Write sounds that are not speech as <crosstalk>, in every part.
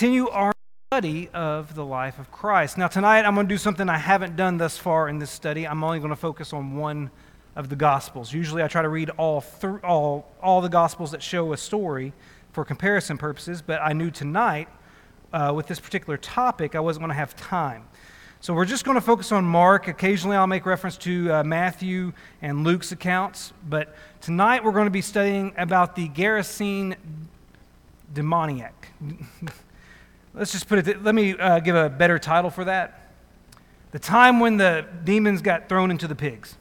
continue our study of the life of Christ. Now, tonight I'm going to do something I haven't done thus far in this study. I'm only going to focus on one of the Gospels. Usually I try to read all, th- all, all the Gospels that show a story for comparison purposes, but I knew tonight, uh, with this particular topic, I wasn't going to have time. So we're just going to focus on Mark. Occasionally I'll make reference to uh, Matthew and Luke's accounts, but tonight we're going to be studying about the Gerasene demoniac. <laughs> Let's just put it, let me uh, give a better title for that. The time when the demons got thrown into the pigs.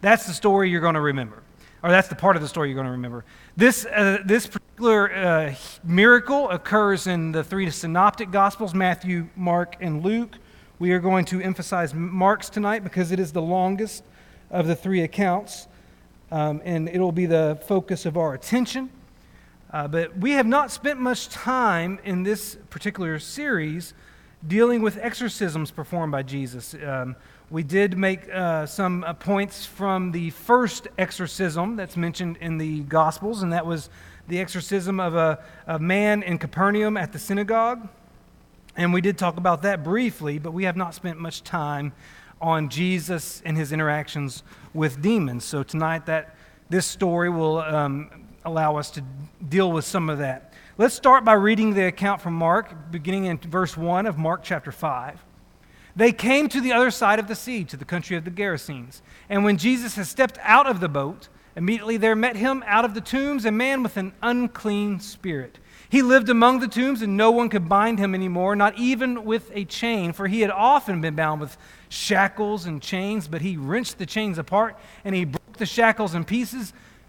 That's the story you're going to remember, or that's the part of the story you're going to remember. This, uh, this particular uh, miracle occurs in the three synoptic gospels Matthew, Mark, and Luke. We are going to emphasize Mark's tonight because it is the longest of the three accounts, um, and it'll be the focus of our attention. Uh, but we have not spent much time in this particular series dealing with exorcisms performed by Jesus. Um, we did make uh, some uh, points from the first exorcism that's mentioned in the Gospels, and that was the exorcism of a, a man in Capernaum at the synagogue. And we did talk about that briefly, but we have not spent much time on Jesus and his interactions with demons. So tonight, that this story will um, allow us to deal with some of that. Let's start by reading the account from Mark, beginning in verse 1 of Mark chapter 5. They came to the other side of the sea, to the country of the Gerasenes. And when Jesus had stepped out of the boat, immediately there met him out of the tombs a man with an unclean spirit. He lived among the tombs, and no one could bind him anymore, not even with a chain, for he had often been bound with shackles and chains, but he wrenched the chains apart and he broke the shackles in pieces.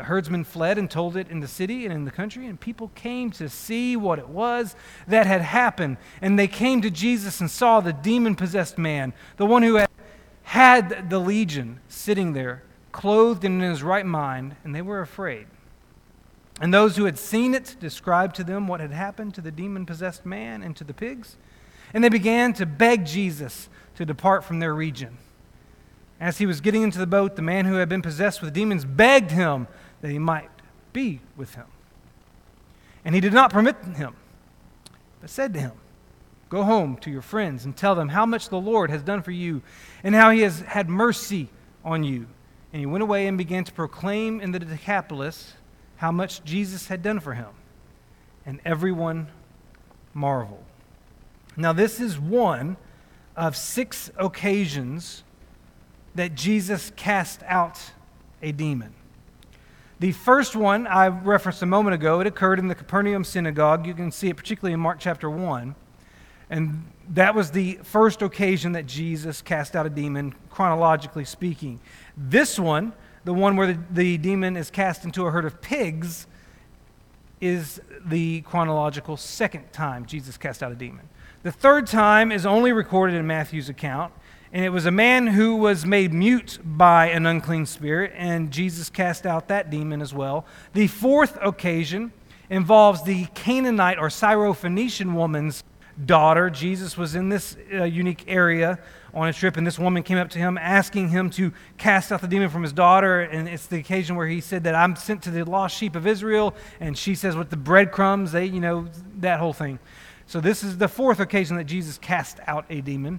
The herdsmen fled and told it in the city and in the country, and people came to see what it was that had happened. And they came to Jesus and saw the demon possessed man, the one who had had the legion, sitting there, clothed and in his right mind, and they were afraid. And those who had seen it described to them what had happened to the demon possessed man and to the pigs. And they began to beg Jesus to depart from their region. As he was getting into the boat, the man who had been possessed with demons begged him that he might be with him. And he did not permit him, but said to him, Go home to your friends and tell them how much the Lord has done for you and how he has had mercy on you. And he went away and began to proclaim in the Decapolis how much Jesus had done for him. And everyone marveled. Now, this is one of six occasions that Jesus cast out a demon. The first one I referenced a moment ago, it occurred in the Capernaum synagogue. You can see it particularly in Mark chapter 1. And that was the first occasion that Jesus cast out a demon, chronologically speaking. This one, the one where the, the demon is cast into a herd of pigs, is the chronological second time Jesus cast out a demon. The third time is only recorded in Matthew's account, and it was a man who was made mute by an unclean spirit, and Jesus cast out that demon as well. The fourth occasion involves the Canaanite or Syrophoenician woman's daughter. Jesus was in this uh, unique area on a trip, and this woman came up to him asking him to cast out the demon from his daughter. And it's the occasion where he said that I'm sent to the lost sheep of Israel, and she says, with the breadcrumbs, they, you know, that whole thing. So this is the fourth occasion that Jesus cast out a demon.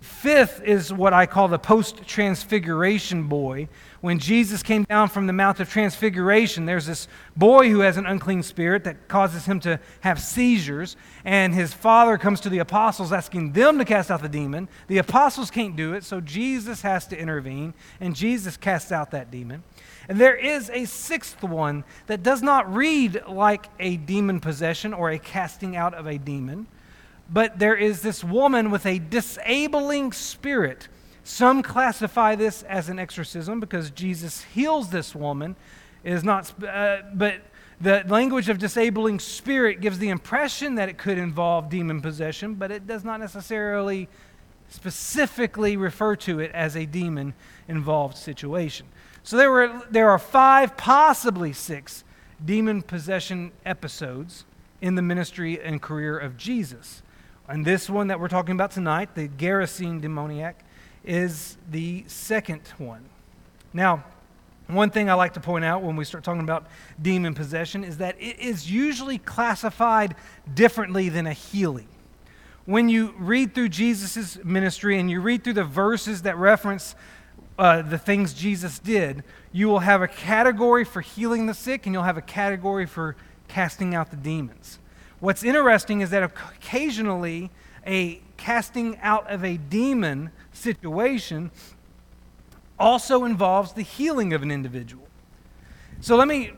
Fifth is what I call the post transfiguration boy, when Jesus came down from the Mount of Transfiguration, there's this boy who has an unclean spirit that causes him to have seizures, and his father comes to the apostles asking them to cast out the demon. The apostles can't do it, so Jesus has to intervene, and Jesus casts out that demon. And there is a sixth one that does not read like a demon possession or a casting out of a demon, but there is this woman with a disabling spirit some classify this as an exorcism because Jesus heals this woman. It is not, uh, but the language of disabling spirit gives the impression that it could involve demon possession, but it does not necessarily specifically refer to it as a demon involved situation. So there, were, there are five, possibly six, demon possession episodes in the ministry and career of Jesus. And this one that we're talking about tonight, the Gerasene demoniac, is the second one. Now, one thing I like to point out when we start talking about demon possession is that it is usually classified differently than a healing. When you read through Jesus' ministry and you read through the verses that reference uh, the things Jesus did, you will have a category for healing the sick and you'll have a category for casting out the demons. What's interesting is that occasionally a casting out of a demon situation also involves the healing of an individual. So let me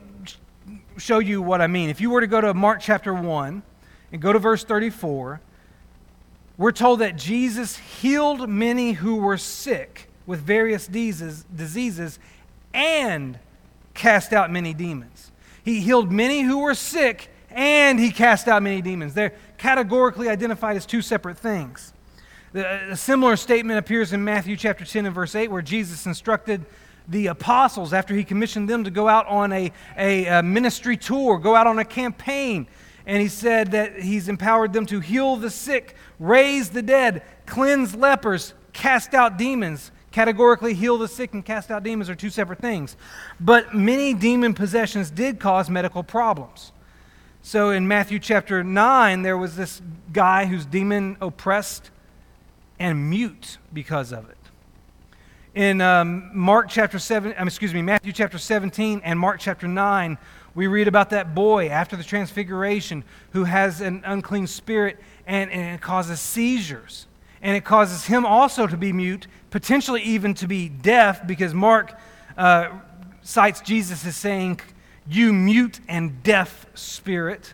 show you what I mean. If you were to go to Mark chapter 1 and go to verse 34, we're told that Jesus healed many who were sick with various diseases, and cast out many demons. He healed many who were sick and he cast out many demons. They're categorically identified as two separate things. A similar statement appears in Matthew chapter 10 and verse 8, where Jesus instructed the apostles after he commissioned them to go out on a, a, a, ministry tour, go out on a campaign. And he said that he's empowered them to heal the sick, raise the dead, cleanse lepers, cast out demons. Categorically, heal the sick and cast out demons are two separate things. But many demon possessions did cause medical problems. So in Matthew chapter 9, there was this guy who's demon oppressed and mute because of it. In um, Mark chapter 7, um, excuse me, Matthew chapter 17 and Mark chapter 9, we read about that boy after the transfiguration who has an unclean spirit and, and it causes seizures. And it causes him also to be mute, potentially even to be deaf, because Mark uh, cites Jesus as saying, You mute and deaf spirit.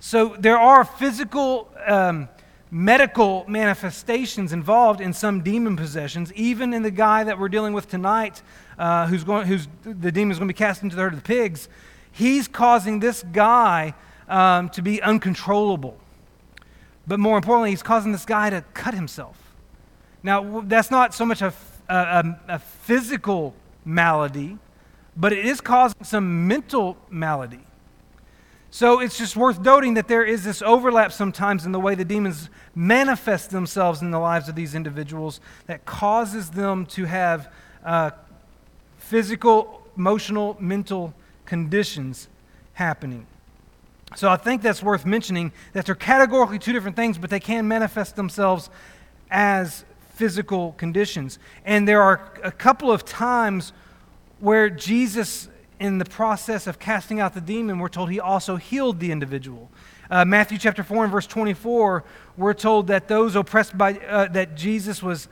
So there are physical um, medical manifestations involved in some demon possessions, even in the guy that we're dealing with tonight, uh, who's going, who's the demon's going to be cast into the herd of the pigs. He's causing this guy um, to be uncontrollable. But more importantly, he's causing this guy to cut himself. Now, that's not so much a, a, a physical malady, but it is causing some mental malady. So it's just worth noting that there is this overlap sometimes in the way the demons manifest themselves in the lives of these individuals that causes them to have uh, physical, emotional, mental conditions happening. So I think that's worth mentioning that they're categorically two different things, but they can manifest themselves as physical conditions. And there are a couple of times where Jesus in the process of casting out the demon, we're told he also healed the individual. Uh, Matthew chapter 4 and verse 24, we're told that those oppressed by, uh, that Jesus was,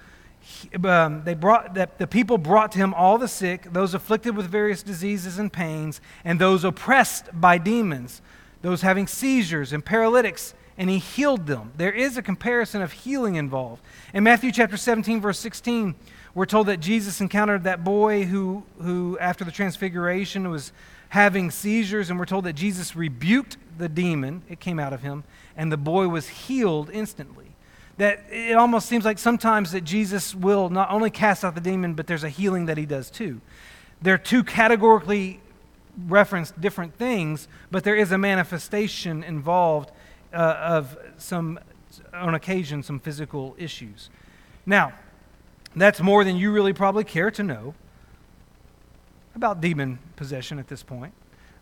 um, they brought, that the people brought to him all the sick, those afflicted with various diseases and pains, and those oppressed by demons, those having seizures and paralytics, and he healed them. There is a comparison of healing involved. In Matthew chapter 17, verse 16, we're told that Jesus encountered that boy who, who after the transfiguration, was having seizures, and we're told that Jesus rebuked the demon. It came out of him, and the boy was healed instantly. That it almost seems like sometimes that Jesus will not only cast out the demon, but there's a healing that he does too. They're two categorically referenced different things, but there is a manifestation involved uh, of some, on occasion, some physical issues. Now, that's more than you really probably care to know about demon possession at this point.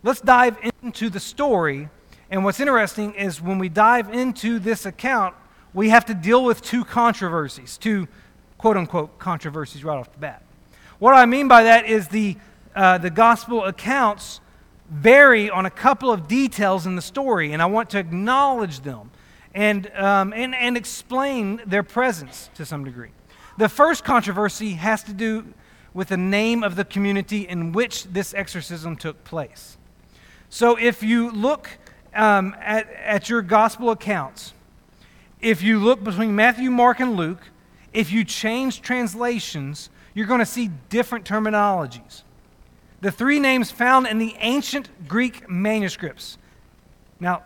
Let's dive into the story. And what's interesting is when we dive into this account, we have to deal with two controversies, two quote unquote controversies right off the bat. What I mean by that is the, uh, the gospel accounts vary on a couple of details in the story, and I want to acknowledge them and, um, and, and explain their presence to some degree. The first controversy has to do with the name of the community in which this exorcism took place. So if you look um, at, at your gospel accounts, if you look between Matthew, Mark, and Luke, if you change translations, you're going to see different terminologies. The three names found in the ancient Greek manuscripts. Now,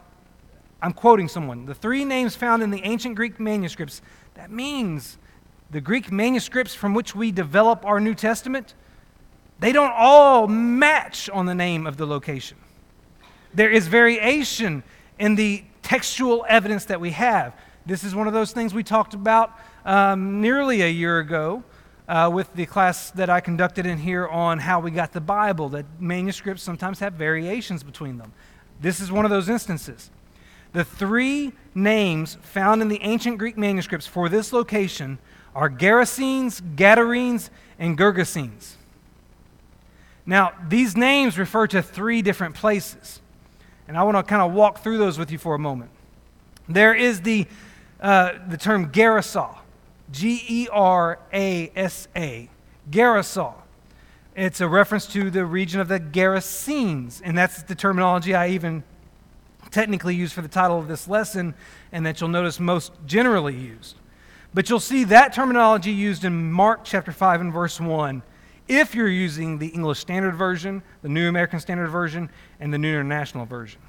I'm quoting someone. The three names found in the ancient Greek manuscripts, that means the Greek manuscripts from which we develop our New Testament, they don't all match on the name of the location. There is variation in the textual evidence that we have. This is one of those things we talked about um, nearly a year ago uh, with the class that I conducted in here on how we got the Bible, that manuscripts sometimes have variations between them. This is one of those instances. The three names found in the ancient Greek manuscripts for this location are Gerasenes, Gadarenes, and Gergesenes. Now, these names refer to three different places, and I want to kind of walk through those with you for a moment. There is the, uh, the term Gerasa, G E R A S A, Gerasa. It's a reference to the region of the Gerasenes, and that's the terminology I even technically use for the title of this lesson, and that you'll notice most generally used. But you'll see that terminology used in Mark chapter 5 and verse 1 if you're using the English Standard Version, the New American Standard Version, and the New International Version.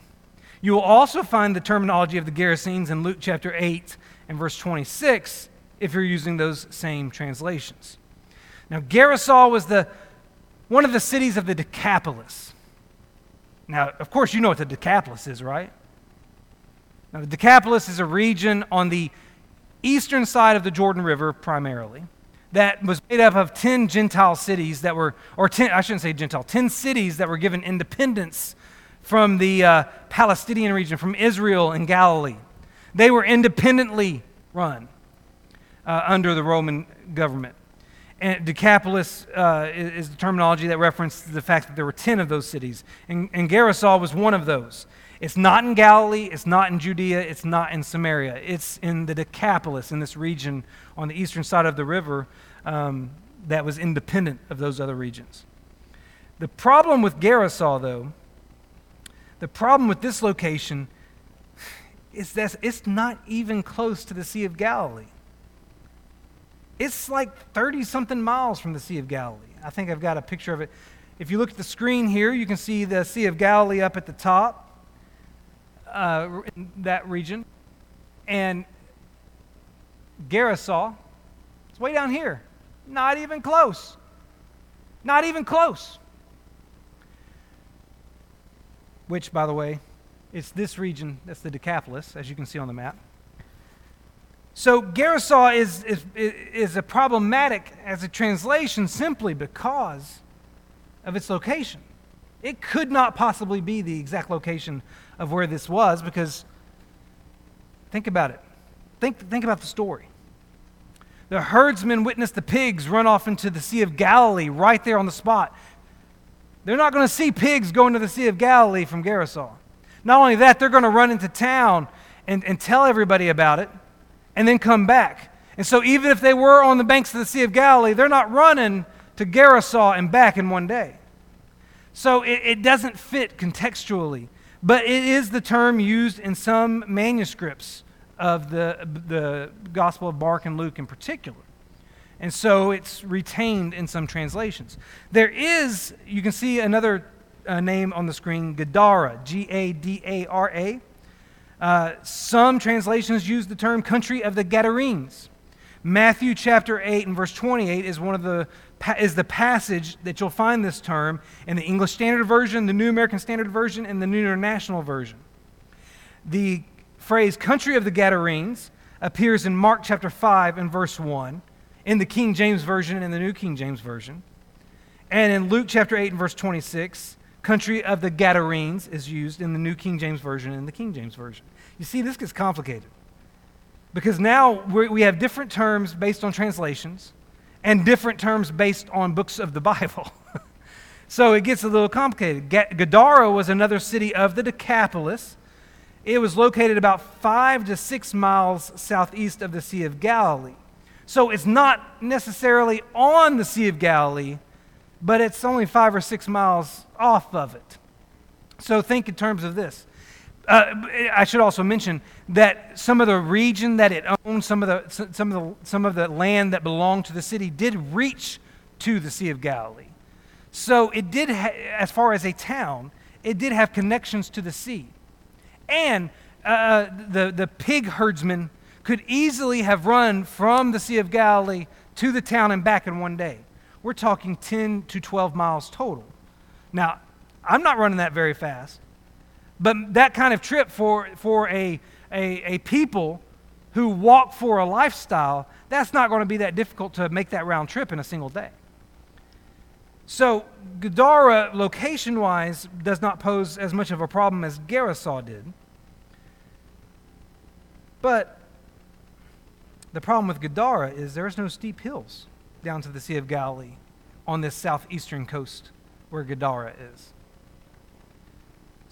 You will also find the terminology of the Gerasenes in Luke chapter 8 and verse 26 if you're using those same translations. Now, Gerasa was the, one of the cities of the Decapolis. Now, of course, you know what the Decapolis is, right? Now, the Decapolis is a region on the eastern side of the Jordan River primarily that was made up of 10 Gentile cities that were, or 10, I shouldn't say Gentile, 10 cities that were given independence from the uh, Palestinian region, from Israel and Galilee. They were independently run uh, under the Roman government. And Decapolis uh, is, is, the terminology that referenced the fact that there were 10 of those cities. And, and Gerasa was one of those. It's not in Galilee, it's not in Judea, it's not in Samaria. It's in the Decapolis, in this region on the eastern side of the river um, that was independent of those other regions. The problem with Gerasa, though, the problem with this location is that it's not even close to the Sea of Galilee. It's like 30 something miles from the Sea of Galilee. I think I've got a picture of it. If you look at the screen here, you can see the Sea of Galilee up at the top, uh, that region. And Gerasa, it's way down here. Not even close. Not even close. Which, by the way, it's this region that's the Decapolis, as you can see on the map. So Gerasa is, is, is a problematic as a translation simply because of its location. It could not possibly be the exact location of where this was because think about it. Think, think about the story. The herdsmen witnessed the pigs run off into the Sea of Galilee right there on the spot. They're not going to see pigs going to the Sea of Galilee from Gerasa. Not only that, they're going to run into town and, and tell everybody about it and then come back. And so, even if they were on the banks of the Sea of Galilee, they're not running to Gerasa and back in one day. So, it, it doesn't fit contextually, but it is the term used in some manuscripts of the, the Gospel of Mark and Luke in particular. And so it's retained in some translations. There is, you can see another uh, name on the screen, Gadara, G A D A R A. Uh, some translations use the term country of the Gadarenes. Matthew chapter 8 and verse 28 is one of the is the passage that you'll find this term in the English Standard Version, the New American Standard Version, and the New International Version. The phrase country of the Gadarenes appears in Mark chapter 5 and verse 1 in the King James Version and the New King James Version. And in Luke chapter 8 and verse 26, country of the Gadarenes is used in the New King James Version and the King James Version. You see, this gets complicated because now we have different terms based on translations, and different terms based on books of the <laughs> Bible. so it gets a little complicated. Gadara was another city of the Decapolis. It was located about five to six miles southeast of the Sea of Galilee. So it's not necessarily on the Sea of Galilee, but it's only five or six miles off of it. So think in terms of this. Uh, I should also mention that some of the region that it owned, some of the some of the some of the land that belonged to the city, did reach to the Sea of Galilee. So it did, ha- as far as a town, it did have connections to the sea, and uh, the the pig herdsmen could easily have run from the Sea of Galilee to the town and back in one day. We're talking 10 to 12 miles total. Now, I'm not running that very fast. But that kind of trip for, for a, a, a people who walk for a lifestyle, that's not going to be that difficult to make that round trip in a single day. So, Gadara, location wise, does not pose as much of a problem as Gerasa did. But the problem with Gadara is there's no steep hills down to the Sea of Galilee on this southeastern coast where Gadara is.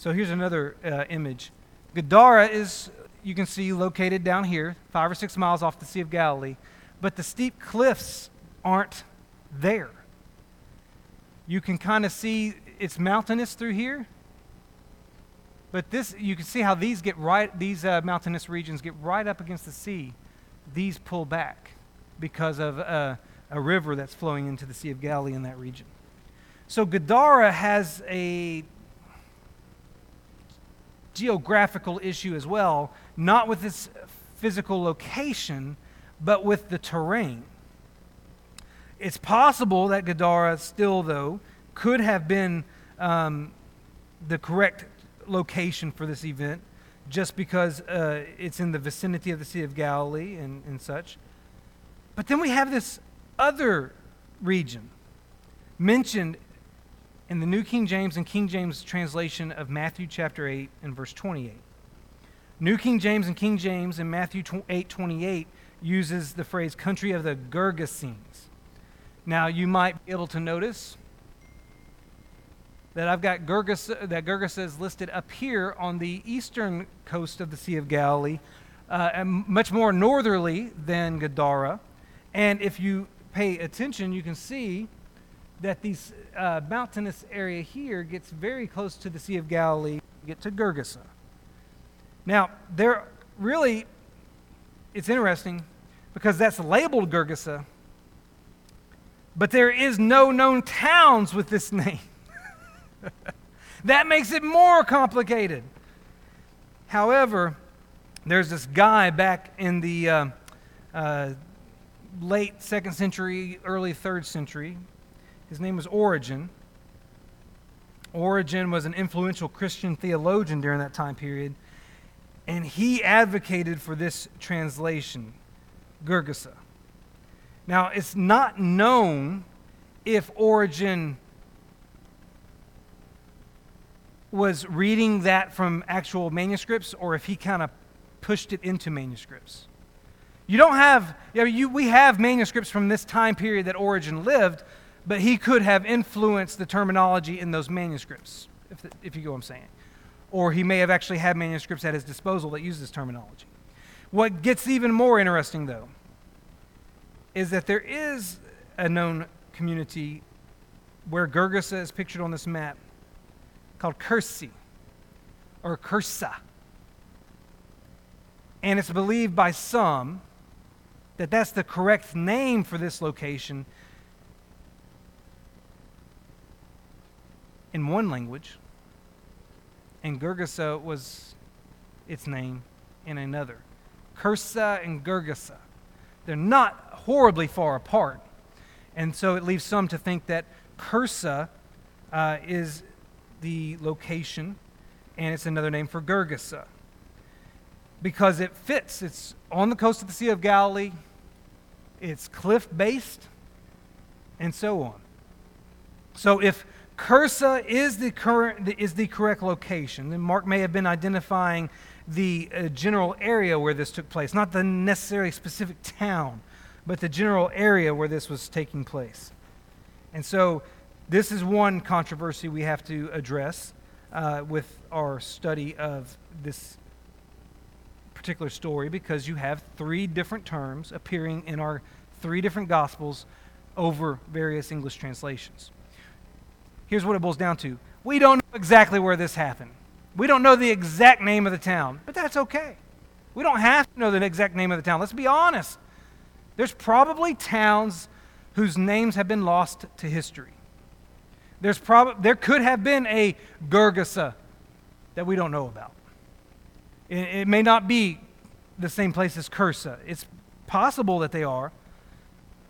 So here's another uh, image. Gadara is, you can see, located down here, five or six miles off the Sea of Galilee, but the steep cliffs aren't there. You can kind of see it's mountainous through here, but this you can see how these get right. These uh, mountainous regions get right up against the sea. These pull back because of uh, a river that's flowing into the Sea of Galilee in that region. So Gadara has a geographical issue as well, not with its physical location, but with the terrain. It's possible that Gadara still, though, could have been um, the correct location for this event just because uh, it's in the vicinity of the Sea of Galilee and, and such. But then we have this other region mentioned in the New King James and King James translation of Matthew chapter 8 and verse 28. New King James and King James in Matthew 8 28 uses the phrase country of the Gergesenes. Now, you might be able to notice that I've got Gergesa, that Gergesa is listed up here on the eastern coast of the Sea of Galilee, uh, much more northerly than Gadara. And if you pay attention, you can see that this uh, mountainous area here gets very close to the Sea of Galilee, get to Gergesa. Now, there really, it's interesting because that's labeled Gergesa, but there is no known towns with this name. <laughs> that makes it more complicated. However, there's this guy back in the uh, uh, late second century, early third century his name was Origen. Origen was an influential Christian theologian during that time period, and he advocated for this translation, Gergesa. Now, it's not known if Origen was reading that from actual manuscripts or if he kind of pushed it into manuscripts. You don't have, you know, you, we have manuscripts from this time period that Origen lived, but he could have influenced the terminology in those manuscripts, if, the, if you get what I'm saying. Or he may have actually had manuscripts at his disposal that use this terminology. What gets even more interesting, though, is that there is a known community where Gergesa is pictured on this map called Kursi or Kursa. And it's believed by some that that's the correct name for this location in one language, and Gergesa was its name in another. Kursa and Gergesa. They're not horribly far apart. And so it leaves some to think that Kursa uh, is the location and it's another name for Gergesa because it fits. It's on the coast of the Sea of Galilee, it's cliff based, and so on. So if Kursa is the, current, is the correct location. Mark may have been identifying the uh, general area where this took place, not the necessarily specific town. but the general area where this was taking place. And so, this is one controversy we have to address uh, with our study of this particular story because you have three different terms appearing in our three different Gospels over various English translations. Here's what it boils down to we don't know exactly where this happened. We don't know the exact name of the town, but that's okay. We don't have to know the exact name of the town. Let's be honest. There's probably towns whose names have been lost to history. There's prob- there could have been a Gergesa that we don't know about. It, it may not be the same place as Kursa. It's possible that they are.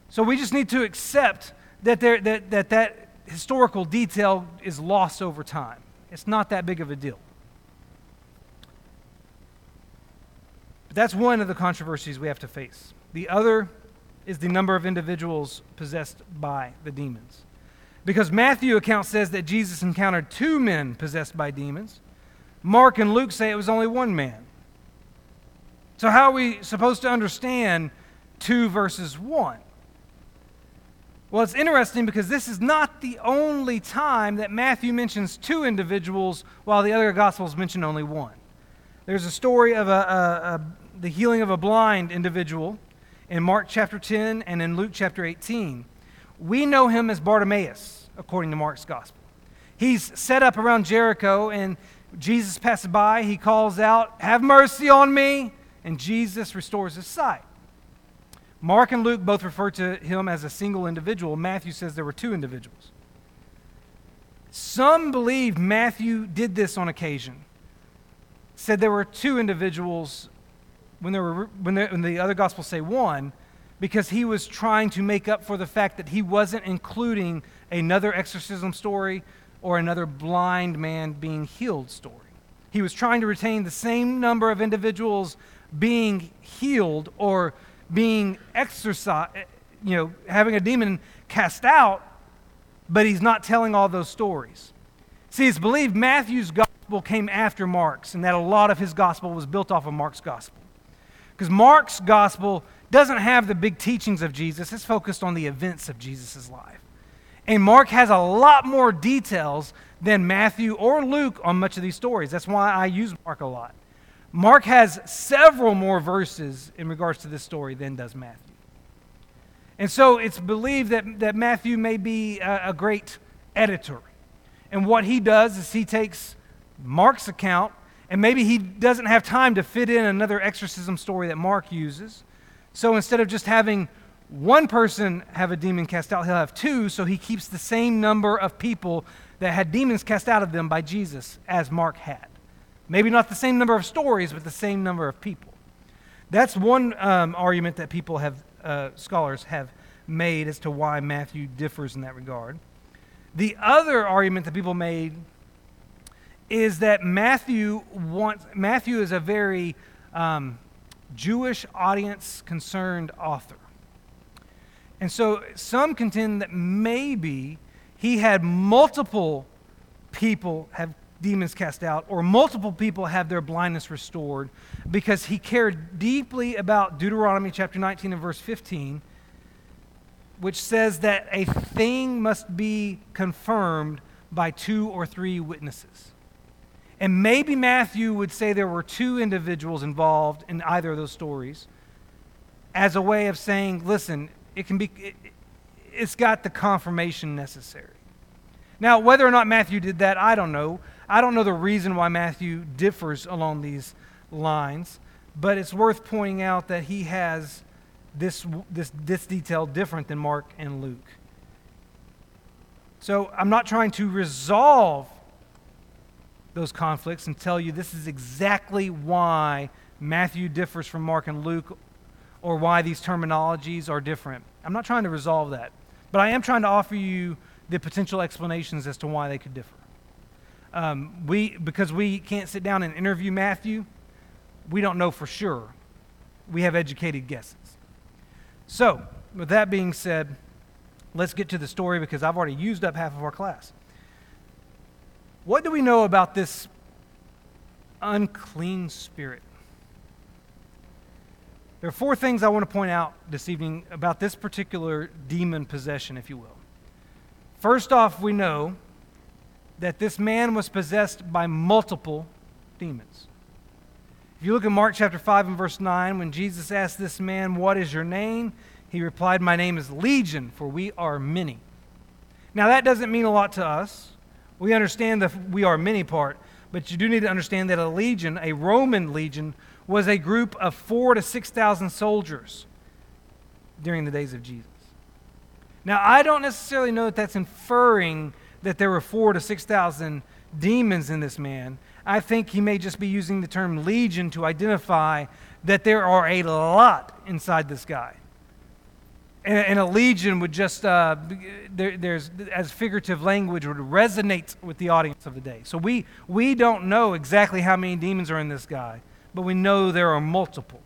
So we just need to accept that, there, that, that that historical detail is lost over time. It's not that big of a deal. But that's one of the controversies we have to face. The other is the number of individuals possessed by the demons. Because Matthew account says that Jesus encountered two men possessed by demons. Mark and Luke say it was only one man. So how are we supposed to understand 2 verses 1? Well, it's interesting because this is not the only time that Matthew mentions two individuals while the other Gospels mention only one. There's a story of a, a, a, the healing of a blind individual in Mark chapter 10 and in Luke chapter 18. We know him as Bartimaeus, according to Mark's Gospel. He's set up around Jericho, and Jesus passes by. He calls out, Have mercy on me! And Jesus restores his sight. Mark and Luke both refer to him as a single individual. Matthew says there were two individuals. Some believe Matthew did this on occasion, said there were two individuals when, there were, when, there, when the other gospels say one, because he was trying to make up for the fact that he wasn't including another exorcism story or another blind man being healed story. He was trying to retain the same number of individuals being healed or being exorcised, eh, you know, having a demon cast out, but he's not telling all those stories. See, it's believed Matthew's gospel came after Mark's, and that a lot of his gospel was built off of Mark's gospel. Because Mark's gospel doesn't have the big teachings of Jesus, it's focused on the events of Jesus' life. And Mark has a lot more details than Matthew or Luke on much of these stories. That's why I use Mark a lot. Mark has several more verses in regards to this story than does Matthew. And so it's believed that, that Matthew may be a, a great editor. And what he does is he takes Mark's account, and maybe he doesn't have time to fit in another exorcism story that Mark uses. So instead of just having one person have a demon cast out, he'll have two, so he keeps the same number of people that had demons cast out of them by Jesus as Mark had. Maybe not the same number of stories, but the same number of people. That's one um, argument that people have, uh, scholars have made as to why Matthew differs in that regard. The other argument that people made is that Matthew wants, Matthew is a very um, Jewish audience concerned author. And so some contend that maybe he had multiple people have demons cast out, or multiple people have their blindness restored, because he cared deeply about Deuteronomy chapter 19 and verse 15, which says that a thing must be confirmed by two or three witnesses. And maybe Matthew would say there were two individuals involved in either of those stories as a way of saying, listen, it can be, it, it's got the confirmation necessary. Now, whether or not Matthew did that, I don't know. I don't know the reason why Matthew differs along these lines, but it's worth pointing out that he has this, this, this detail different than Mark and Luke. So I'm not trying to resolve those conflicts and tell you this is exactly why Matthew differs from Mark and Luke or why these terminologies are different. I'm not trying to resolve that. But I am trying to offer you the potential explanations as to why they could differ. Um, we, because we can't sit down and interview Matthew, we don't know for sure. We have educated guesses. So, with that being said, let's get to the story because I've already used up half of our class. What do we know about this unclean spirit? There are four things I want to point out this evening about this particular demon possession, if you will. First off, we know that this man was possessed by multiple demons. If you look at Mark chapter 5 and verse 9, when Jesus asked this man, What is your name? He replied, My name is Legion, for we are many. Now, that doesn't mean a lot to us. We understand the we are many part, but you do need to understand that a legion, a Roman legion, was a group of four to 6,000 soldiers during the days of Jesus. Now, I don't necessarily know that that's inferring that there were four to 6,000 demons in this man. I think he may just be using the term legion to identify that there are a lot inside this guy. And, and a legion would just, uh, there, there's, as figurative language, would resonate with the audience of the day. So we, we don't know exactly how many demons are in this guy but we know there are multiple.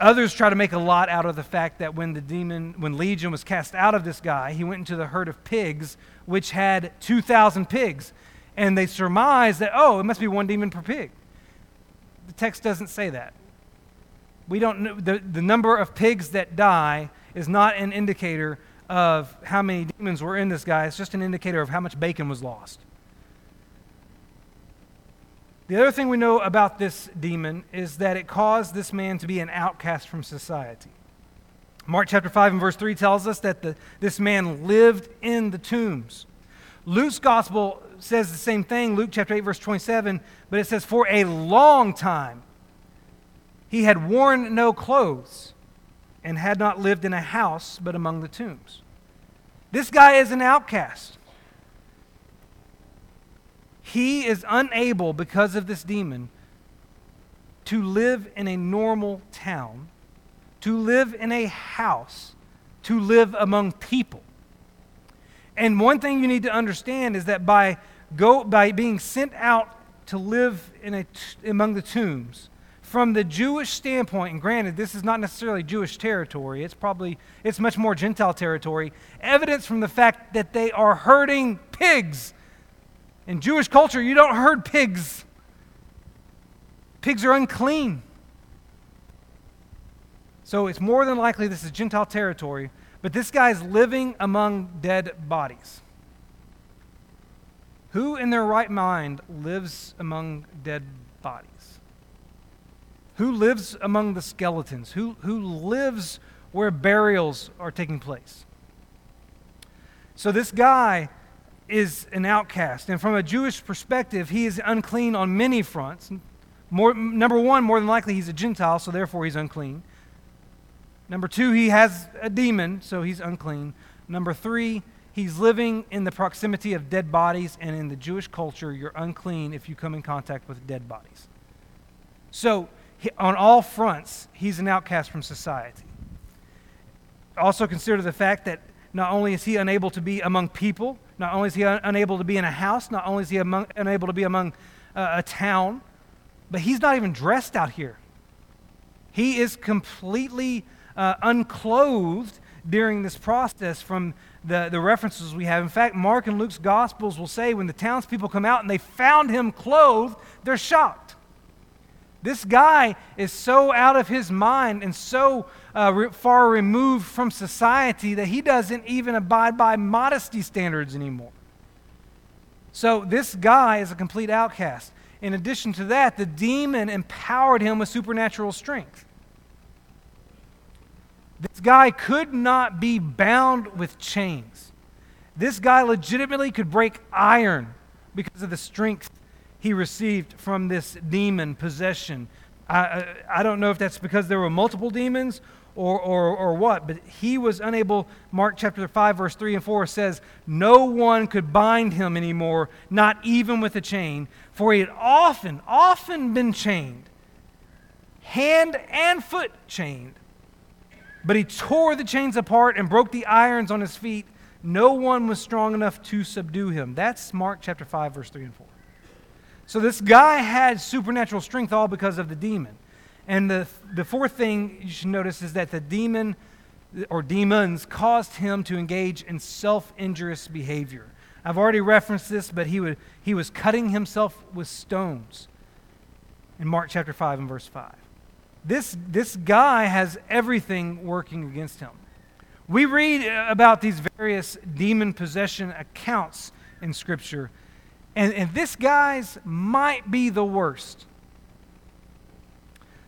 Others try to make a lot out of the fact that when the demon, when Legion was cast out of this guy, he went into the herd of pigs, which had 2,000 pigs. And they surmise that, oh, it must be one demon per pig. The text doesn't say that. We don't know, the, the number of pigs that die is not an indicator of how many demons were in this guy. It's just an indicator of how much bacon was lost. The other thing we know about this demon is that it caused this man to be an outcast from society. Mark chapter 5 and verse 3 tells us that the, this man lived in the tombs. Luke's gospel says the same thing, Luke chapter 8, verse 27, but it says, For a long time he had worn no clothes and had not lived in a house but among the tombs. This guy is an outcast. He is unable, because of this demon, to live in a normal town, to live in a house, to live among people. And one thing you need to understand is that by, go, by being sent out to live in a, among the tombs, from the Jewish standpoint, and granted, this is not necessarily Jewish territory, it's probably, it's much more Gentile territory, evidence from the fact that they are herding pigs in Jewish culture, you don't herd pigs. Pigs are unclean. So it's more than likely this is Gentile territory, but this guy's living among dead bodies. Who in their right mind lives among dead bodies? Who lives among the skeletons? Who, who lives where burials are taking place? So this guy is an outcast. And from a Jewish perspective, he is unclean on many fronts. More, number one, more than likely, he's a Gentile, so therefore he's unclean. Number two, he has a demon, so he's unclean. Number three, he's living in the proximity of dead bodies, and in the Jewish culture, you're unclean if you come in contact with dead bodies. So, he, on all fronts, he's an outcast from society. Also, consider the fact that not only is he unable to be among people, not only is he un- unable to be in a house, not only is he among, unable to be among uh, a town, but he's not even dressed out here. He is completely uh, unclothed during this process from the, the references we have. In fact, Mark and Luke's Gospels will say when the townspeople come out and they found him clothed, they're shocked. This guy is so out of his mind and so uh, re- far removed from society that he doesn't even abide by modesty standards anymore. So, this guy is a complete outcast. In addition to that, the demon empowered him with supernatural strength. This guy could not be bound with chains. This guy legitimately could break iron because of the strength he received from this demon possession. I, I, I, don't know if that's because there were multiple demons or, or, or what, but he was unable. Mark chapter 5, verse 3 and 4 says, No one could bind him anymore, not even with a chain, for he had often, often been chained, hand and foot chained. But he tore the chains apart and broke the irons on his feet. No one was strong enough to subdue him. That's Mark chapter 5, verse 3 and 4. So this guy had supernatural strength all because of the demon. And the, the fourth thing you should notice is that the demon or demons caused him to engage in self injurious behavior. I've already referenced this, but he, would, he was cutting himself with stones in Mark chapter 5 and verse 5. this, this guy has everything working against him. We read uh, about these various demon possession accounts in Scripture, and, and this guy's might be the worst.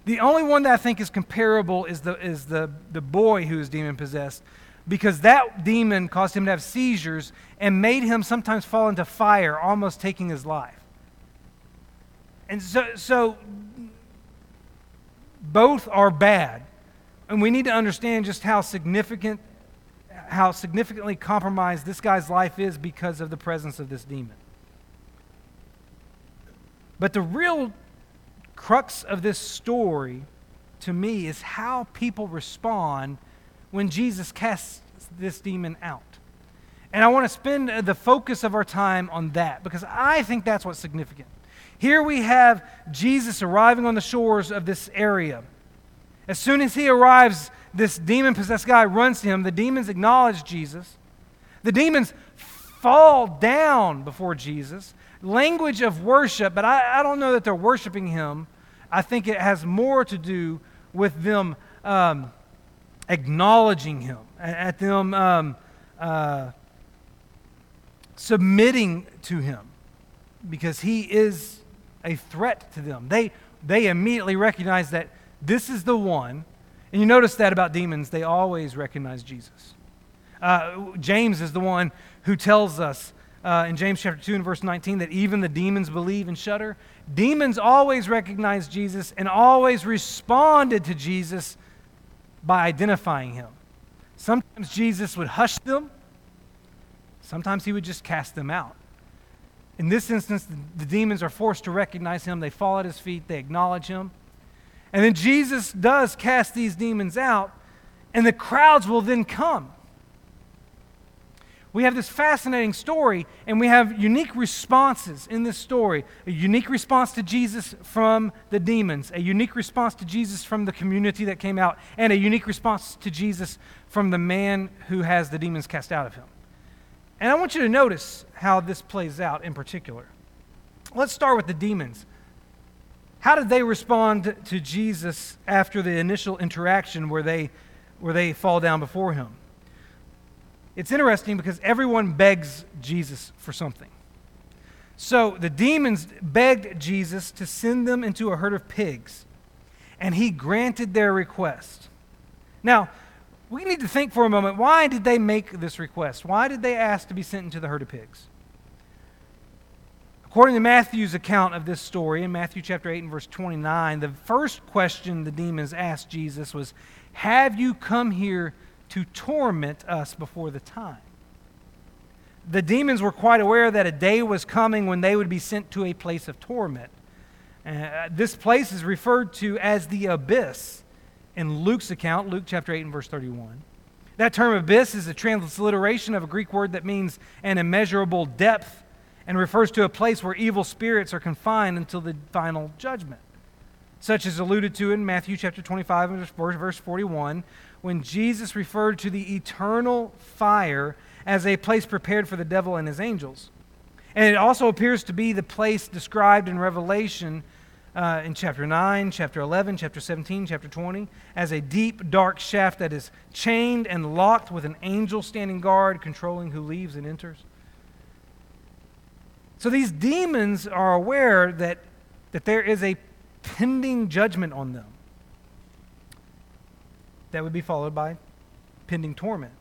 The only one that I think is comparable is the, is the, the boy who is demon possessed, because that demon caused him to have seizures and made him sometimes fall into fire, almost taking his life. And so, so both are bad. And we need to understand just how significant how significantly compromised this guy's life is because of the presence of this demon. But the real crux of this story to me is how people respond when Jesus casts this demon out. And I want to spend the focus of our time on that because I think that's what's significant. Here we have Jesus arriving on the shores of this area. As soon as he arrives, this demon possessed guy runs to him. The demons acknowledge Jesus. The demons fall down before Jesus. Language of worship, but I, I don't know that they're worshiping him. I think it has more to do with them um, acknowledging him, at them um, uh, submitting to him, because he is a threat to them. They, they immediately recognize that this is the one and you notice that about demons, they always recognize Jesus. Uh, James is the one who tells us uh, in James chapter 2 and verse 19 that even the demons believe and shudder. Demons always recognize Jesus and always responded to Jesus by identifying him. Sometimes Jesus would hush them, sometimes he would just cast them out. In this instance, the, the demons are forced to recognize him. They fall at his feet, they acknowledge him. And then Jesus does cast these demons out, and the crowds will then come. We have this fascinating story, and we have unique responses in this story. A unique response to Jesus from the demons, a unique response to Jesus from the community that came out, and a unique response to Jesus from the man who has the demons cast out of him. And I want you to notice how this plays out in particular. Let's start with the demons. How did they respond to Jesus after the initial interaction where they, where they fall down before him? It's interesting because everyone begs Jesus for something. So the demons begged Jesus to send them into a herd of pigs, and he granted their request. Now, we need to think for a moment why did they make this request? Why did they ask to be sent into the herd of pigs? According to Matthew's account of this story, in Matthew chapter 8 and verse 29, the first question the demons asked Jesus was, Have you come here to torment us before the time? The demons were quite aware that a day was coming when they would be sent to a place of torment. Uh, this place is referred to as the abyss in Luke's account, Luke chapter 8 and verse 31. That term abyss is a transliteration of a Greek word that means an immeasurable depth and refers to a place where evil spirits are confined until the final judgment. Such as alluded to in Matthew chapter 25 verse 41, when Jesus referred to the eternal fire as a place prepared for the devil and his angels. And it also appears to be the place described in Revelation uh, in chapter 9, chapter 11, chapter 17, chapter 20, as a deep, dark shaft that is chained and locked with an angel standing guard controlling who leaves and enters. So these demons are aware that, that there is a pending judgment on them that would be followed by pending torment.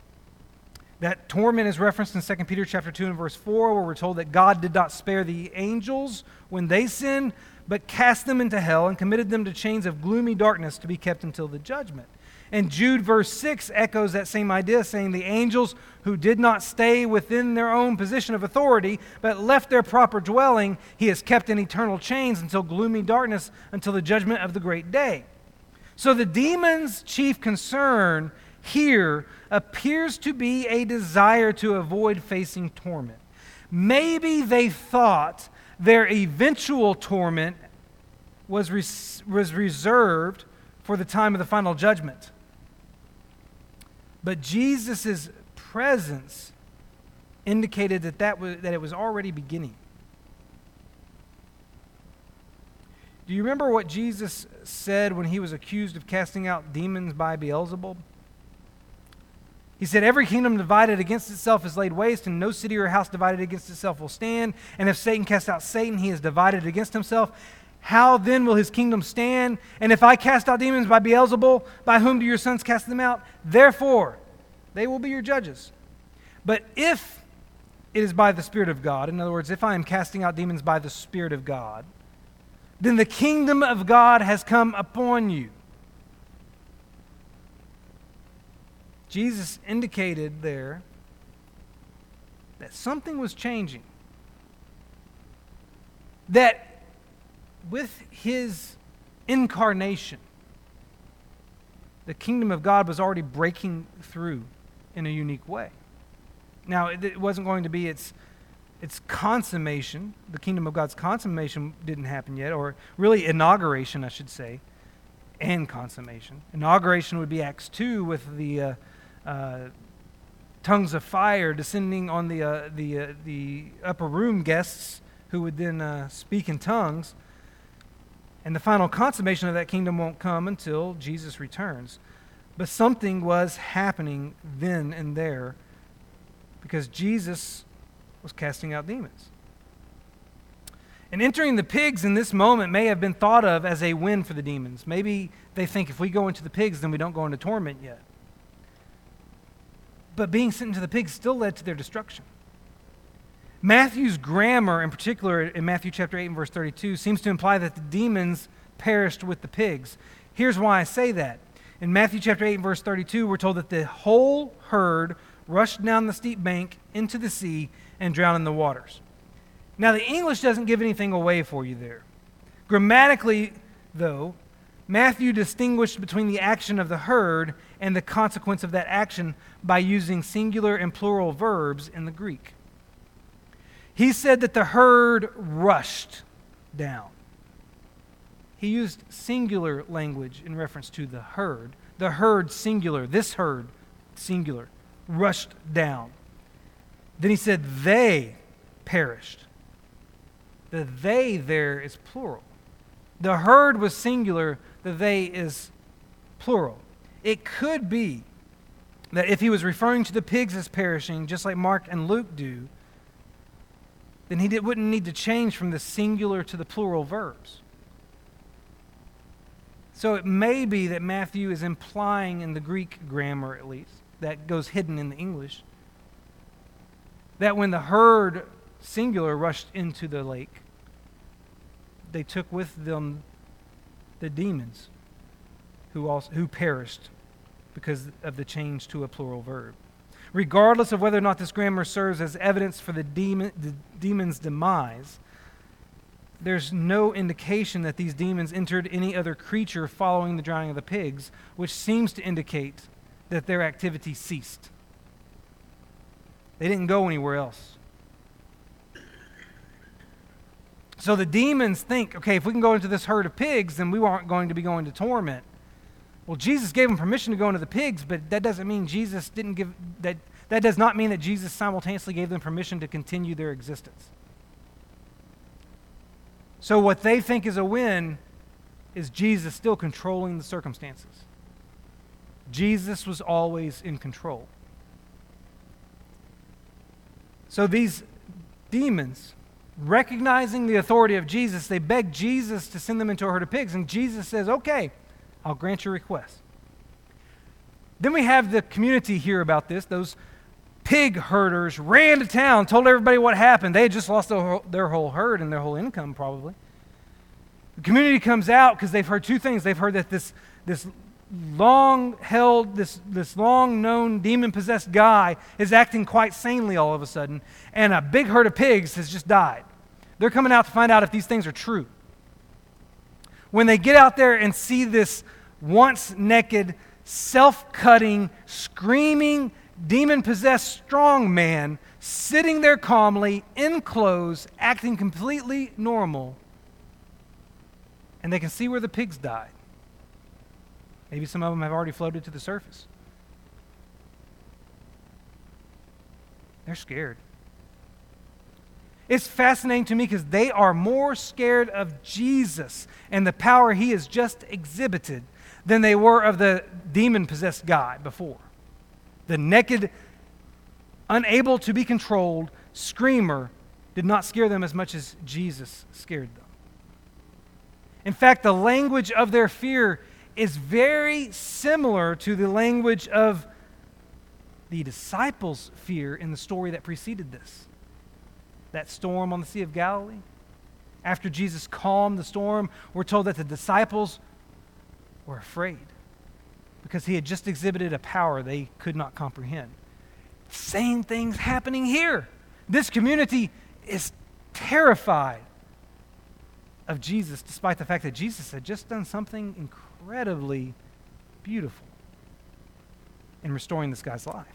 That torment is referenced in 2 Peter chapter 2 and verse 4, where we're told that God did not spare the angels when they sinned, but cast them into hell and committed them to chains of gloomy darkness to be kept until the judgment. And Jude, verse 6, echoes that same idea, saying, The angels who did not stay within their own position of authority, but left their proper dwelling, he has kept in eternal chains until gloomy darkness, until the judgment of the great day. So the demon's chief concern here appears to be a desire to avoid facing torment. Maybe they thought their eventual torment was, res- was reserved for the time of the final judgment. But Jesus' presence indicated that, that, was, that it was already beginning. Do you remember what Jesus said when he was accused of casting out demons by Beelzebub? He said, Every kingdom divided against itself is laid waste, and no city or house divided against itself will stand. And if Satan casts out Satan, he is divided against himself. How then will his kingdom stand? And if I cast out demons by Beelzebul, by whom do your sons cast them out? Therefore, they will be your judges. But if it is by the Spirit of God, in other words, if I am casting out demons by the Spirit of God, then the kingdom of God has come upon you. Jesus indicated there that something was changing. That with his incarnation, the kingdom of God was already breaking through in a unique way. Now, it wasn't going to be its its consummation, the kingdom of God's consummation didn't happen yet, or really inauguration, I should say, and consummation. Inauguration would be Acts 2 with the uh, uh, tongues of fire descending on the, uh, the, uh, the upper room guests who would then uh, speak in tongues. And the final consummation of that kingdom won't come until Jesus returns. But something was happening then and there because Jesus was casting out demons. And entering the pigs in this moment may have been thought of as a win for the demons. Maybe they think if we go into the pigs, then we don't go into torment yet. But being sent into the pigs still led to their destruction. Matthew's grammar, in particular in Matthew chapter 8 and verse 32, seems to imply that the demons perished with the pigs. Here's why I say that. In Matthew chapter 8 and verse 32, we're told that the whole herd rushed down the steep bank into the sea and drown in the waters. Now, the English doesn't give anything away for you there. Grammatically, though, Matthew distinguished between the action of the herd and the consequence of that action by using singular and plural verbs in the Greek. He said that the herd rushed down. He used singular language in reference to the herd. The herd, singular. This herd, singular, rushed down. Then he said, they perished. The they there is plural. The herd was singular, the they is plural. It could be that if he was referring to the pigs as perishing, just like Mark and Luke do, then he did, wouldn't need to change from the singular to the plural verbs. So it may be that Matthew is implying in the Greek grammar, at least, that goes hidden in the English, that when the herd, singular, rushed into the lake, they took with them the demons who, also, who perished because of the change to a plural verb. Regardless of whether or not this grammar serves as evidence for the, demon, the demon's demise, there's no indication that these demons entered any other creature following the drowning of the pigs, which seems to indicate that their activity ceased. They didn't go anywhere else. So the demons think, okay, if we can go into this herd of pigs, then we aren't going to be going to torment. Well, Jesus gave them permission to go into the pigs, but that doesn't mean Jesus didn't give that that does not mean that Jesus simultaneously gave them permission to continue their existence. So what they think is a win is Jesus still controlling the circumstances. Jesus was always in control. So these demons, recognizing the authority of Jesus, they beg Jesus to send them into a herd of pigs. And Jesus says, Okay, I'll grant your request. Then we have the community hear about this. Those pig herders ran to town, told everybody what happened. They had just lost their whole, herd and their whole income, probably. The community comes out because they've heard two things. They've heard that this, this long held, this, this long known demon possessed guy is acting quite sanely all of a sudden, and a big herd of pigs has just died. They're coming out to find out if these things are true. When they get out there and see this once naked, self cutting, screaming, demon possessed strong man sitting there calmly, in clothes, acting completely normal, and they can see where the pigs died Maybe some of them have already floated to the surface. They're scared. It's fascinating to me because they are more scared of Jesus and the power he has just exhibited than they were of the demon possessed guy before. The naked, unable to be controlled screamer did not scare them as much as Jesus scared them. In fact, the language of their fear is very similar to the language of the disciples' fear in the story that preceded this. That storm on the Sea of Galilee. After Jesus calmed the storm, we're told that the disciples were afraid because he had just exhibited a power they could not comprehend. Same things happening here. This community is terrified of Jesus, despite the fact that Jesus had just done something incredibly beautiful in restoring this guy's life.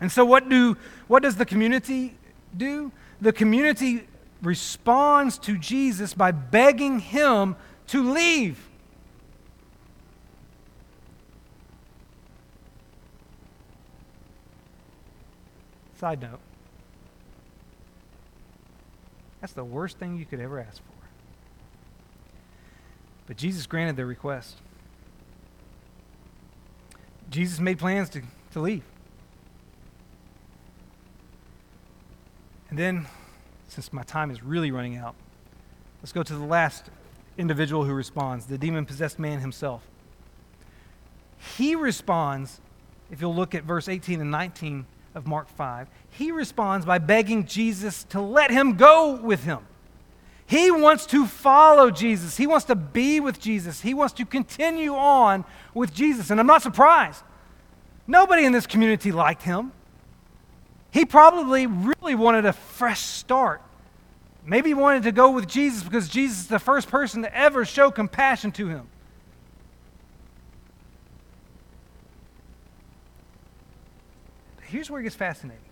And so, what, do, what does the community do? The community responds to Jesus by begging him to leave. Side note that's the worst thing you could ever ask for. But Jesus granted their request. Jesus made plans to, to leave. And then, since my time is really running out, let's go to the last individual who responds the demon possessed man himself. He responds, if you'll look at verse 18 and 19 of Mark 5, he responds by begging Jesus to let him go with him. He wants to follow Jesus. He wants to be with Jesus. He wants to continue on with Jesus. And I'm not surprised. Nobody in this community liked him. He probably really wanted a fresh start. Maybe he wanted to go with Jesus because Jesus is the first person to ever show compassion to him. here's where it gets fascinating.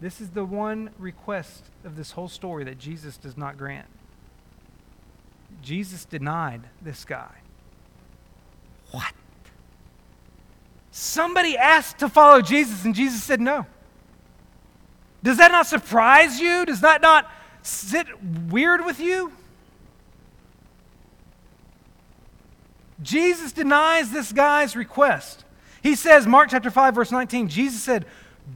This is the one request of this whole story that Jesus does not grant. Jesus denied this guy. What? Somebody asked to follow Jesus, and Jesus said no. Does that not surprise you? Does that not sit weird with you? Jesus denies this guy's request. He says, Mark chapter 5, verse 19, Jesus said,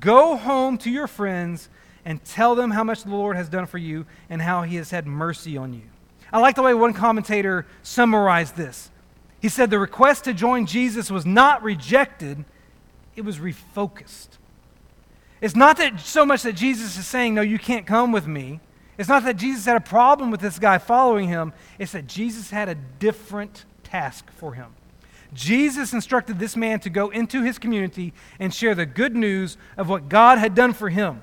Go home to your friends and tell them how much the Lord has done for you and how he has had mercy on you. I like the way one commentator summarized this. He said the request to join Jesus was not rejected, it was refocused. It's not that so much that Jesus is saying, No, you can't come with me. It's not that Jesus had a problem with this guy following him. It's that Jesus had a different task for him. Jesus instructed this man to go into his community and share the good news of what God had done for him.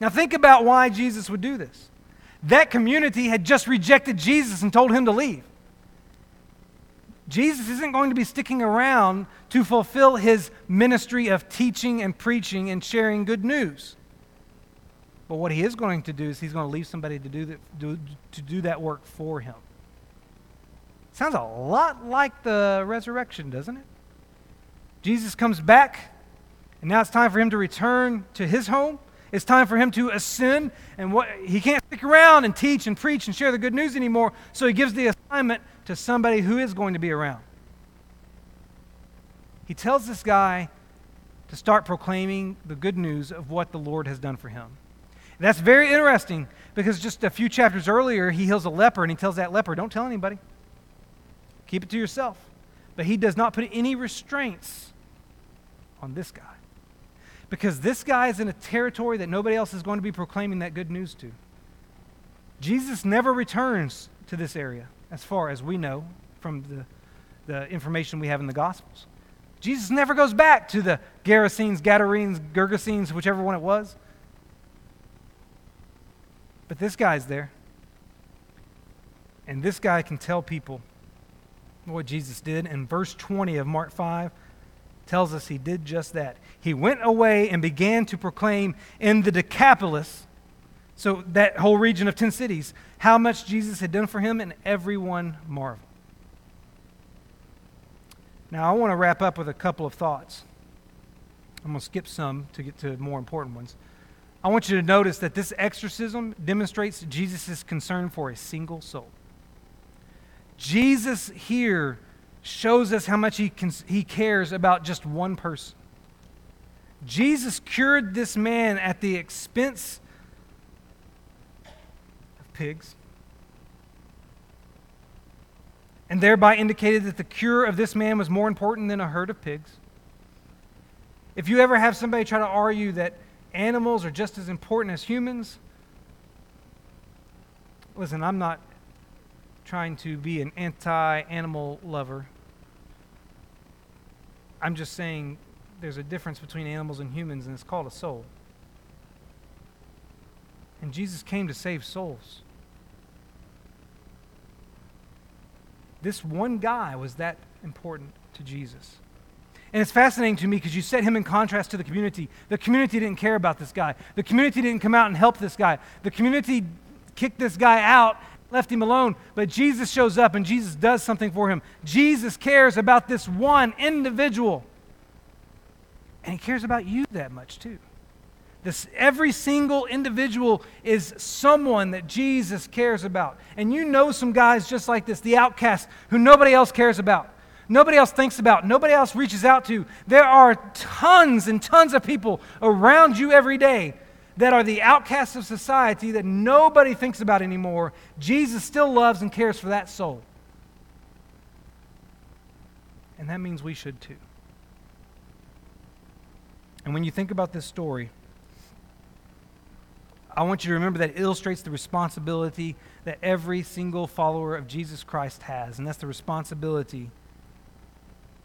Now, think about why Jesus would do this. That community had just rejected Jesus and told him to leave. Jesus isn't going to be sticking around to fulfill his ministry of teaching and preaching and sharing good news. But what he is going to do is he's going to leave somebody to do that, do, to do that work for him. Sounds a lot like the resurrection, doesn't it? Jesus comes back, and now it's time for him to return to his home. It's time for him to ascend, and what, he can't stick around and teach and preach and share the good news anymore, so he gives the assignment to somebody who is going to be around. He tells this guy to start proclaiming the good news of what the Lord has done for him. That's very interesting because just a few chapters earlier, he heals a leper, and he tells that leper, Don't tell anybody. Keep it to yourself. But he does not put any restraints on this guy. Because this guy is in a territory that nobody else is going to be proclaiming that good news to. Jesus never returns to this area, as far as we know from the, the information we have in the Gospels. Jesus never goes back to the Gerasenes, Gadarenes, Gergesenes, whichever one it was. But this guy's there. And this guy can tell people what Jesus did. And verse 20 of Mark 5 tells us he did just that. He went away and began to proclaim in the Decapolis, so that whole region of 10 cities, how much Jesus had done for him, and everyone marveled. Now, I want to wrap up with a couple of thoughts. I'm going to skip some to get to more important ones. I want you to notice that this exorcism demonstrates Jesus' concern for a single soul. Jesus here shows us how much he, can, he cares about just one person. Jesus cured this man at the expense of pigs, and thereby indicated that the cure of this man was more important than a herd of pigs. If you ever have somebody try to argue that animals are just as important as humans, listen, I'm not trying to be an anti animal lover. I'm just saying there's a difference between animals and humans, and it's called a soul. And Jesus came to save souls. This one guy was that important to Jesus. And it's fascinating to me because you set him in contrast to the community. The community didn't care about this guy. The community didn't come out and help this guy. The community kicked this guy out, left him alone. But Jesus shows up and Jesus does something for him. Jesus cares about this one individual. And he cares about you that much too. This, every single individual is someone that Jesus cares about. And you know some guys just like this, the outcast, who nobody else cares about nobody else thinks about, nobody else reaches out to. There are tons and tons of people around you every day that are the outcasts of society that nobody thinks about anymore. Jesus still loves and cares for that soul. And that means we should too. And when you think about this story, I want you to remember that it illustrates the responsibility that every single follower of Jesus Christ has, and that's the responsibility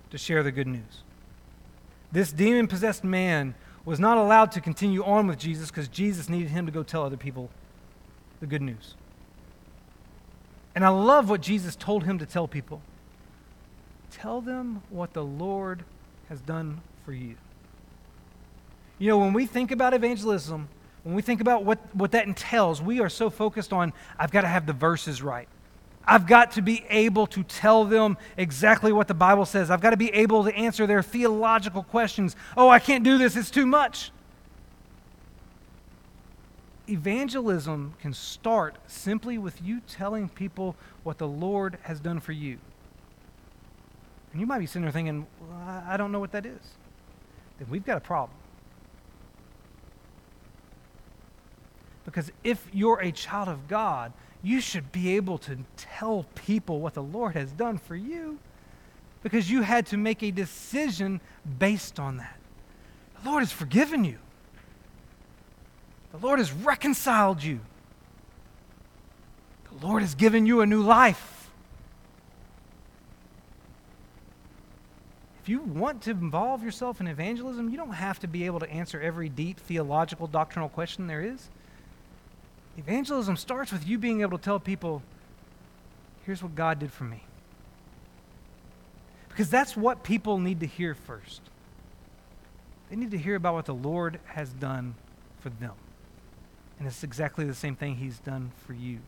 to share the good news. This demon possessed man was not allowed to continue on with Jesus because Jesus needed him to go tell other people the good news. And I love what Jesus told him to tell people tell them what the Lord has done for you. You know, when we think about evangelism, when we think about what, what that entails, we are so focused on, I've got to have the verses right. I've got to be able to tell them exactly what the Bible says. I've got to be able to answer their theological questions. Oh, I can't do this, it's too much. Evangelism can start simply with you telling people what the Lord has done for you. And you might be sitting there thinking, well, I don't know what that is. Then we've got a problem. Because if you're a child of God, you should be able to tell people what the Lord has done for you because you had to make a decision based on that. The Lord has forgiven you, the Lord has reconciled you, the Lord has given you a new life. If you want to involve yourself in evangelism, you don't have to be able to answer every deep theological, doctrinal question there is. Evangelism starts with you being able to tell people, here's what God did for me. Because that's what people need to hear first. They need to hear about what the Lord has done for them. And it's exactly the same thing He's done for you.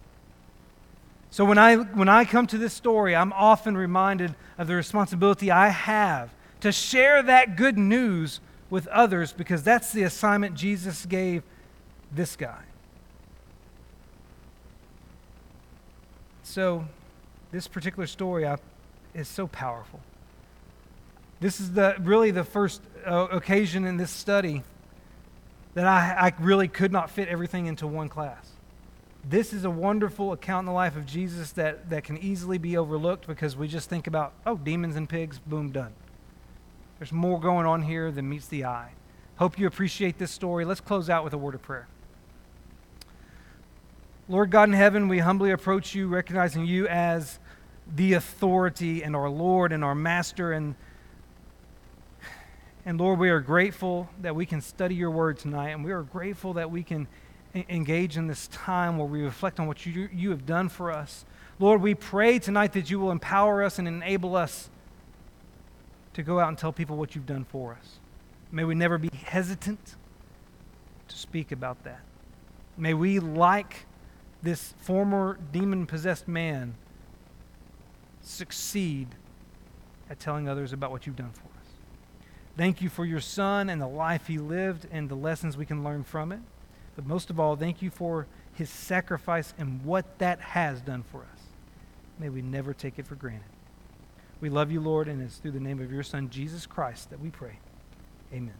So when I, when I come to this story, I'm often reminded of the responsibility I have to share that good news with others because that's the assignment Jesus gave this guy. So, this particular story I, is so powerful. This is the, really the first uh, occasion in this study that I, I really could not fit everything into one class. This is a wonderful account in the life of Jesus that, that can easily be overlooked because we just think about, oh, demons and pigs, boom, done. There's more going on here than meets the eye. Hope you appreciate this story. Let's close out with a word of prayer. Lord God in heaven, we humbly approach you, recognizing you as the authority and our Lord and our Master. And, and Lord, we are grateful that we can study your word tonight, and we are grateful that we can engage in this time where we reflect on what you, you have done for us. Lord, we pray tonight that you will empower us and enable us to go out and tell people what you've done for us. May we never be hesitant to speak about that. May we, like this former demon possessed man succeed at telling others about what you've done for us. Thank you for your son and the life he lived and the lessons we can learn from it. But most of all, thank you for his sacrifice and what that has done for us. May we never take it for granted. We love you, Lord, and it's through the name of your Son, Jesus Christ, that we pray. Amen.